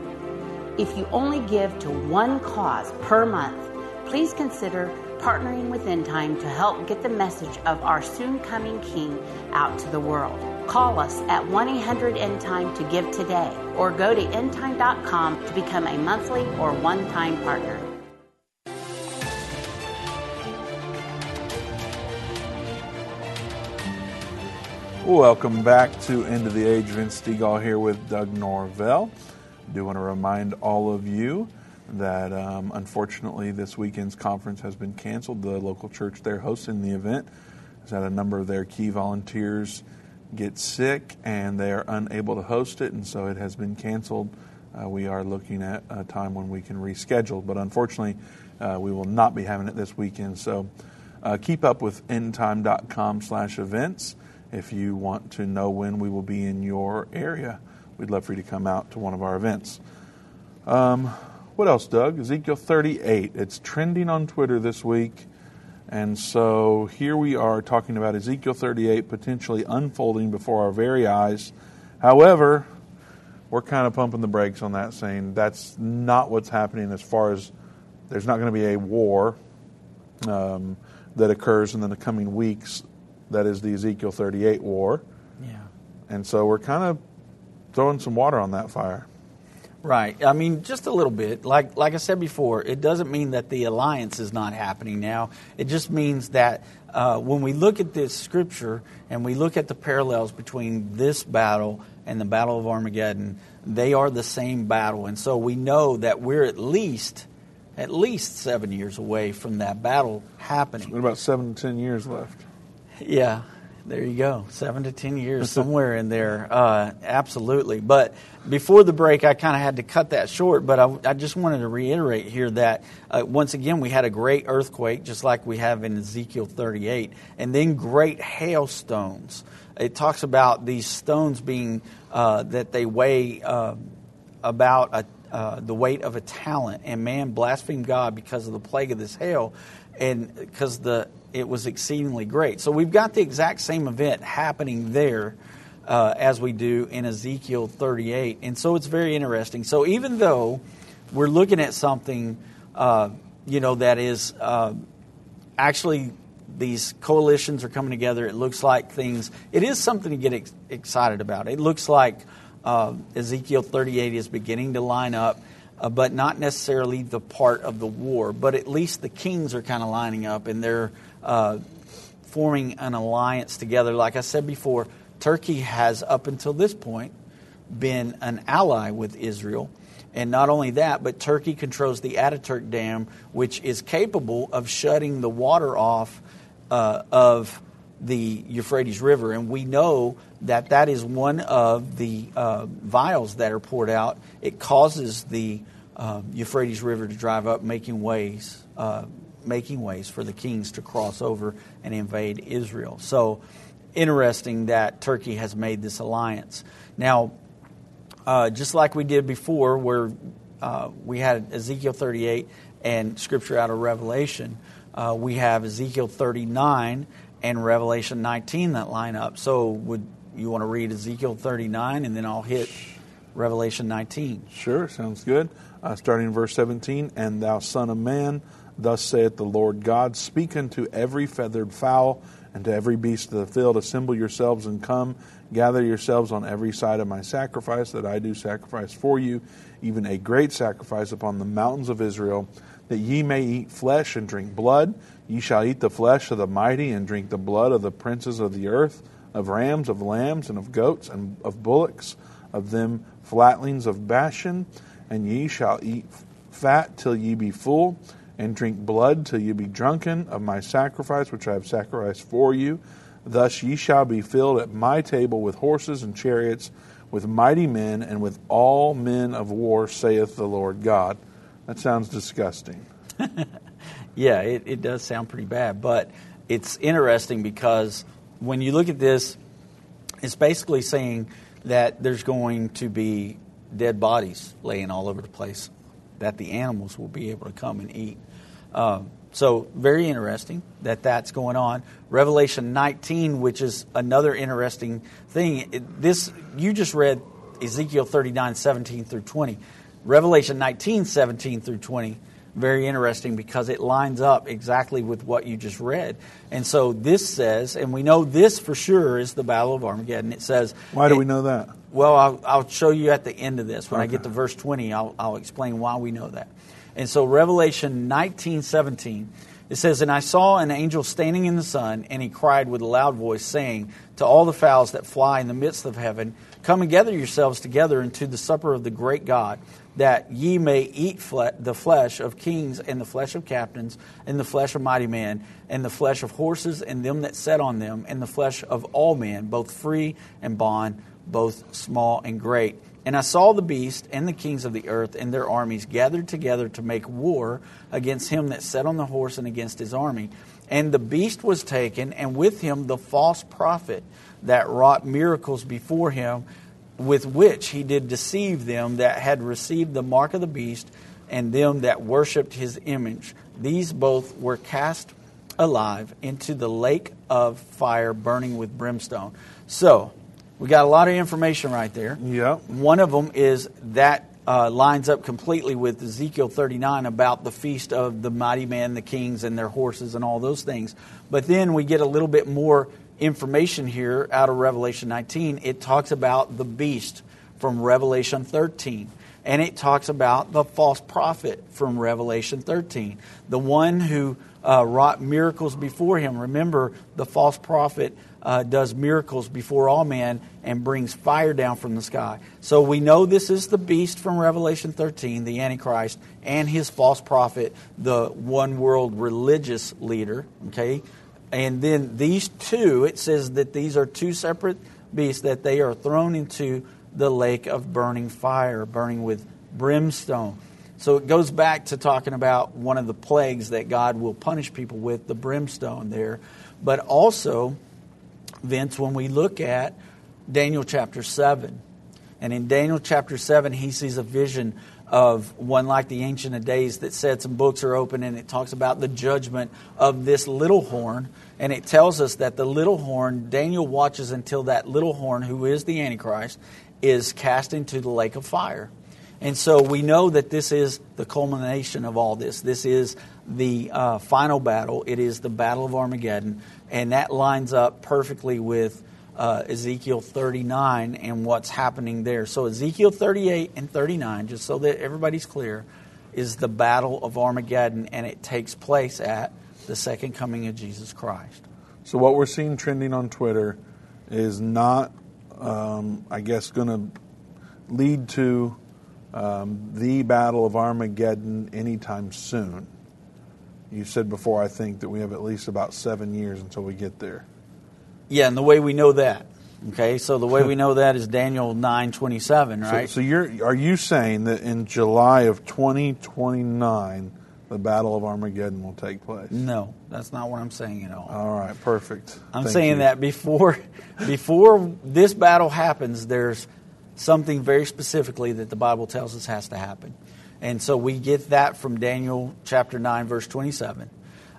If you only give to one cause per month, please consider partnering with End Time to help get the message of our soon coming King out to the world. Call us at 1 800 End Time to give today or go to endtime.com to become a monthly or one time partner. Welcome back to End of the Age. Vince Stegall here with Doug Norvell do want to remind all of you that um, unfortunately this weekend's conference has been canceled. The local church there hosting the event has had a number of their key volunteers get sick and they are unable to host it, and so it has been canceled. Uh, we are looking at a time when we can reschedule, but unfortunately, uh, we will not be having it this weekend. So uh, keep up with endtime.com slash events if you want to know when we will be in your area we'd love for you to come out to one of our events. Um, what else, Doug? Ezekiel 38. It's trending on Twitter this week. And so here we are talking about Ezekiel 38 potentially unfolding before our very eyes. However, we're kind of pumping the brakes on that, saying that's not what's happening as far as there's not going to be a war um, that occurs in the coming weeks. That is the Ezekiel 38 war. Yeah. And so we're kind of throwing some water on that fire. Right. I mean, just a little bit. Like like I said before, it doesn't mean that the alliance is not happening now. It just means that uh, when we look at this scripture and we look at the parallels between this battle and the Battle of Armageddon, they are the same battle, and so we know that we're at least at least seven years away from that battle happening. What about seven to ten years left? Yeah, there you go. Seven to ten years, <laughs> somewhere in there. Uh, absolutely. But before the break, I kind of had to cut that short. But I, I just wanted to reiterate here that uh, once again, we had a great earthquake, just like we have in Ezekiel 38, and then great hailstones. It talks about these stones being uh, that they weigh uh, about a, uh, the weight of a talent, and man blasphemed God because of the plague of this hail, and because the it was exceedingly great. So we've got the exact same event happening there uh, as we do in Ezekiel 38. And so it's very interesting. So even though we're looking at something, uh, you know, that is uh, actually these coalitions are coming together, it looks like things, it is something to get ex- excited about. It looks like uh, Ezekiel 38 is beginning to line up uh, but not necessarily the part of the war. But at least the kings are kind of lining up and they're uh, forming an alliance together. Like I said before, Turkey has, up until this point, been an ally with Israel. And not only that, but Turkey controls the Ataturk Dam, which is capable of shutting the water off uh, of the Euphrates River. And we know that that is one of the uh, vials that are poured out. It causes the uh, Euphrates River to drive up, making ways, uh, making ways for the kings to cross over and invade Israel. So interesting that Turkey has made this alliance. Now, uh, just like we did before, where uh, we had Ezekiel 38 and scripture out of Revelation, uh, we have Ezekiel 39 and Revelation 19 that line up. So, would you want to read Ezekiel 39 and then I'll hit Revelation 19? Sure, sounds good. Uh, starting in verse 17, and thou son of man, thus saith the Lord God, speak unto every feathered fowl and to every beast of the field, assemble yourselves and come, gather yourselves on every side of my sacrifice that I do sacrifice for you, even a great sacrifice upon the mountains of Israel, that ye may eat flesh and drink blood. Ye shall eat the flesh of the mighty and drink the blood of the princes of the earth, of rams, of lambs, and of goats, and of bullocks, of them flatlings of Bashan. And ye shall eat fat till ye be full, and drink blood till you be drunken of my sacrifice which I have sacrificed for you. Thus ye shall be filled at my table with horses and chariots, with mighty men, and with all men of war, saith the Lord God. That sounds disgusting. <laughs> yeah, it, it does sound pretty bad, but it's interesting because when you look at this, it's basically saying that there's going to be dead bodies laying all over the place that the animals will be able to come and eat. Um, so, very interesting that that's going on. Revelation 19, which is another interesting thing. It, this you just read Ezekiel 39, 17 through 20. Revelation 19, 17 through 20 very interesting because it lines up exactly with what you just read. And so this says, and we know this for sure is the Battle of Armageddon. It says. Why do it, we know that? Well, I'll, I'll, show you at the end of this. When okay. I get to verse 20, I'll, I'll explain why we know that. And so Revelation 19, 17, it says, And I saw an angel standing in the sun, and he cried with a loud voice, saying to all the fowls that fly in the midst of heaven, Come and gather yourselves together into the supper of the great God that ye may eat fle- the flesh of kings and the flesh of captains and the flesh of mighty men and the flesh of horses and them that sat on them and the flesh of all men both free and bond both small and great. And i saw the beast and the kings of the earth and their armies gathered together to make war against him that sat on the horse and against his army. And the beast was taken and with him the false prophet that wrought miracles before him with which he did deceive them that had received the mark of the beast and them that worshipped his image. These both were cast alive into the lake of fire burning with brimstone. So, we got a lot of information right there. Yeah. One of them is that uh, lines up completely with Ezekiel 39 about the feast of the mighty man, the kings, and their horses, and all those things. But then we get a little bit more information here out of Revelation 19. It talks about the beast from Revelation 13. and it talks about the false prophet from Revelation 13, the one who uh, wrought miracles before him. Remember, the false prophet uh, does miracles before all men and brings fire down from the sky. So we know this is the beast from Revelation 13, the Antichrist, and his false prophet, the one world religious leader. Okay? And then these two, it says that these are two separate beasts, that they are thrown into the lake of burning fire, burning with brimstone. So it goes back to talking about one of the plagues that God will punish people with, the brimstone there. But also, Vince, when we look at Daniel chapter 7, and in Daniel chapter 7, he sees a vision of one like the Ancient of Days that said some books are open and it talks about the judgment of this little horn. And it tells us that the little horn, Daniel watches until that little horn, who is the Antichrist, is cast into the lake of fire. And so we know that this is the culmination of all this. This is the uh, final battle. It is the Battle of Armageddon. And that lines up perfectly with uh, Ezekiel 39 and what's happening there. So, Ezekiel 38 and 39, just so that everybody's clear, is the Battle of Armageddon, and it takes place at the second coming of Jesus Christ. So, what we're seeing trending on Twitter is not, um, I guess, going to lead to um, the Battle of Armageddon anytime soon. You said before, I think, that we have at least about seven years until we get there. Yeah, and the way we know that, okay, so the way we know that is Daniel nine twenty seven, right? So, so you're are you saying that in July of twenty twenty nine, the Battle of Armageddon will take place? No, that's not what I'm saying at all. All right, perfect. I'm Thank saying you. that before before this battle happens, there's something very specifically that the Bible tells us has to happen. And so we get that from Daniel chapter 9, verse 27,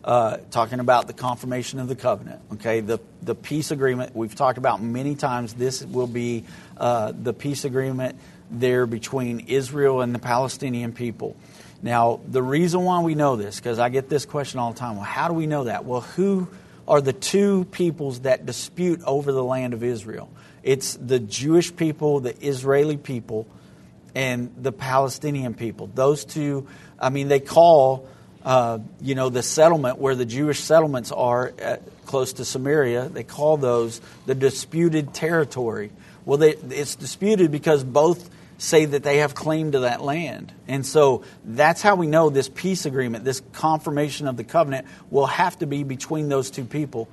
uh, talking about the confirmation of the covenant. Okay, the, the peace agreement we've talked about many times. This will be uh, the peace agreement there between Israel and the Palestinian people. Now, the reason why we know this, because I get this question all the time well, how do we know that? Well, who are the two peoples that dispute over the land of Israel? It's the Jewish people, the Israeli people, and the Palestinian people. Those two, I mean, they call, uh, you know, the settlement where the Jewish settlements are at, close to Samaria, they call those the disputed territory. Well, they, it's disputed because both say that they have claim to that land. And so that's how we know this peace agreement, this confirmation of the covenant, will have to be between those two people.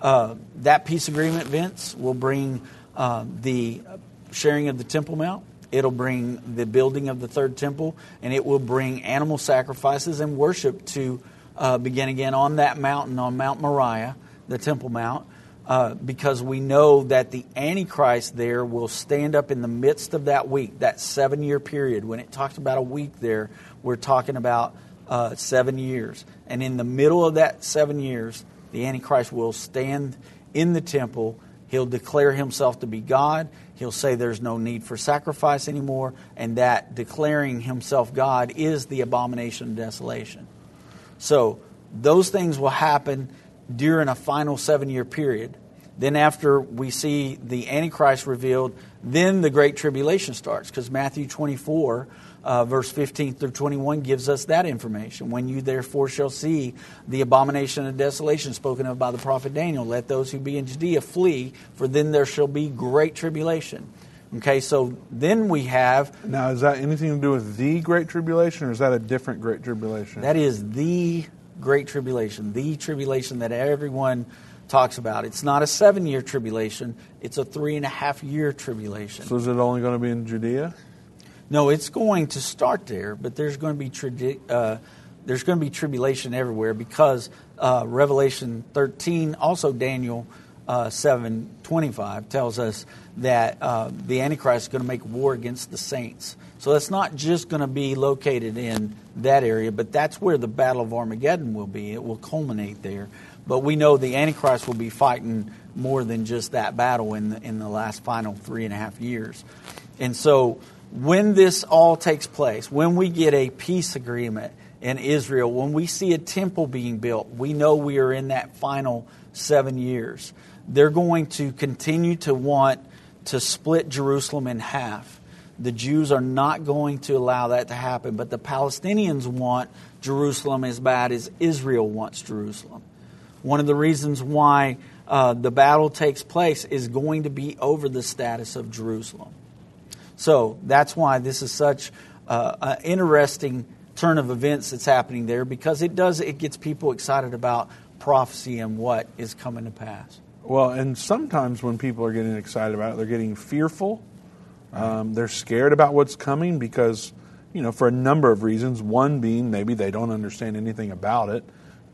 Uh, that peace agreement, Vince, will bring uh, the sharing of the Temple Mount. It'll bring the building of the third temple, and it will bring animal sacrifices and worship to uh, begin again on that mountain, on Mount Moriah, the Temple Mount, uh, because we know that the Antichrist there will stand up in the midst of that week, that seven year period. When it talks about a week there, we're talking about uh, seven years. And in the middle of that seven years, the Antichrist will stand in the temple. He'll declare himself to be God. He'll say there's no need for sacrifice anymore, and that declaring himself God is the abomination of desolation. So, those things will happen during a final seven year period. Then, after we see the Antichrist revealed, then the Great Tribulation starts, because Matthew 24 uh, verse 15 through 21 gives us that information. When you therefore shall see the abomination of desolation spoken of by the prophet Daniel, let those who be in Judea flee, for then there shall be great tribulation. Okay, so then we have. Now, is that anything to do with the Great Tribulation, or is that a different Great Tribulation? That is the Great Tribulation, the tribulation that everyone talks about. It's not a seven year tribulation, it's a three and a half year tribulation. So, is it only going to be in Judea? No, it's going to start there, but there's going to be tradi- uh, there's going to be tribulation everywhere because uh, Revelation 13, also Daniel uh, 7:25 tells us that uh, the Antichrist is going to make war against the saints. So that's not just going to be located in that area, but that's where the Battle of Armageddon will be. It will culminate there. But we know the Antichrist will be fighting more than just that battle in the, in the last final three and a half years. And so when this all takes place, when we get a peace agreement in Israel, when we see a temple being built, we know we are in that final seven years. They're going to continue to want to split Jerusalem in half. The Jews are not going to allow that to happen, but the Palestinians want Jerusalem as bad as Israel wants Jerusalem. One of the reasons why uh, the battle takes place is going to be over the status of Jerusalem. So that's why this is such uh, an interesting turn of events that's happening there because it does it gets people excited about prophecy and what is coming to pass. Well, and sometimes when people are getting excited about it, they're getting fearful. Um, they're scared about what's coming because, you know, for a number of reasons. One being maybe they don't understand anything about it.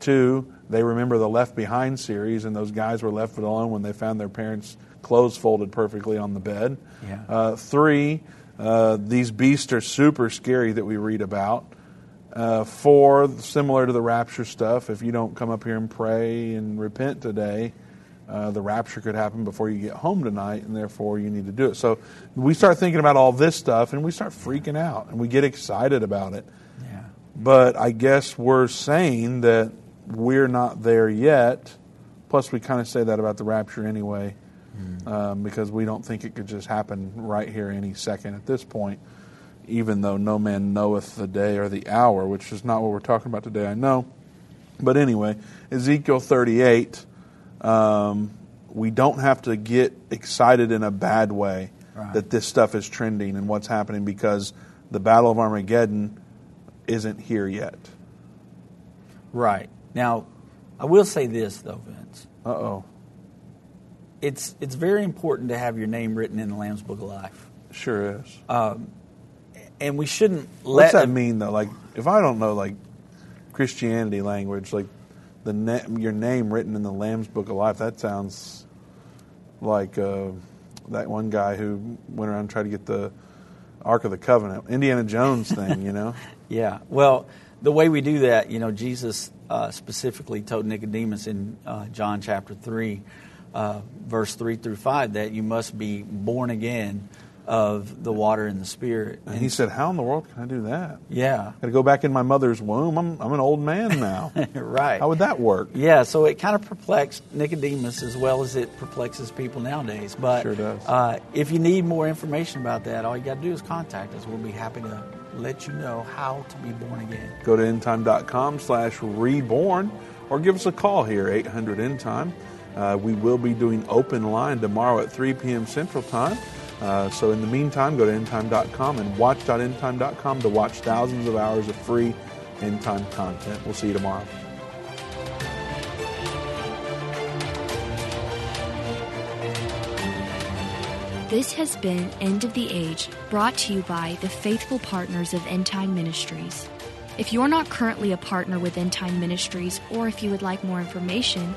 Two, they remember the Left Behind series, and those guys were left alone when they found their parents' clothes folded perfectly on the bed. Yeah. Uh, three, uh, these beasts are super scary that we read about. Uh, four, similar to the rapture stuff, if you don't come up here and pray and repent today, uh, the rapture could happen before you get home tonight, and therefore you need to do it. So we start thinking about all this stuff, and we start freaking out, and we get excited about it. Yeah. But I guess we're saying that we're not there yet. Plus, we kind of say that about the rapture anyway, um, because we don't think it could just happen right here any second at this point, even though no man knoweth the day or the hour, which is not what we're talking about today, I know. But anyway, Ezekiel 38, um, we don't have to get excited in a bad way Right. that this stuff is trending and what's happening because the Battle of Armageddon isn't here yet. Right. Now, I will say this though, Vince. Uh oh. It's it's very important to have your name written in the Lamb's Book of Life. Sure is. And we shouldn't What's that mean though? Like, if I don't know like Christianity language, like the na- your name written in the Lamb's Book of Life, that sounds like uh, that one guy who went around and tried to get the Ark of the Covenant, Indiana Jones thing, you know? <laughs> Yeah. Well, the way we do that, you know, Jesus uh, specifically told Nicodemus in uh, John chapter 3, uh, verse 3 through 5, that you must be born again of the water and the Spirit. And he said, "How in the world can I do that? Yeah. Got to go back in my mother's womb. I'm I'm an old man now. <laughs> right. How would that work? Yeah, so it kind of perplexed Nicodemus as well as it perplexes people nowadays. But Sure does. Uh, if you need more information about that, all you got to do is contact us. We'll be happy to let you know how to be born again. Go to endtime.com slash reborn or give us a call here, 800 endtime. Uh, we will be doing open line tomorrow at 3 p.m. Central Time. Uh, so in the meantime, go to endtime.com and watch.endtime.com to watch thousands of hours of free end time content. We'll see you tomorrow. This has been End of the Age, brought to you by the faithful partners of End Time Ministries. If you're not currently a partner with End Time Ministries, or if you would like more information,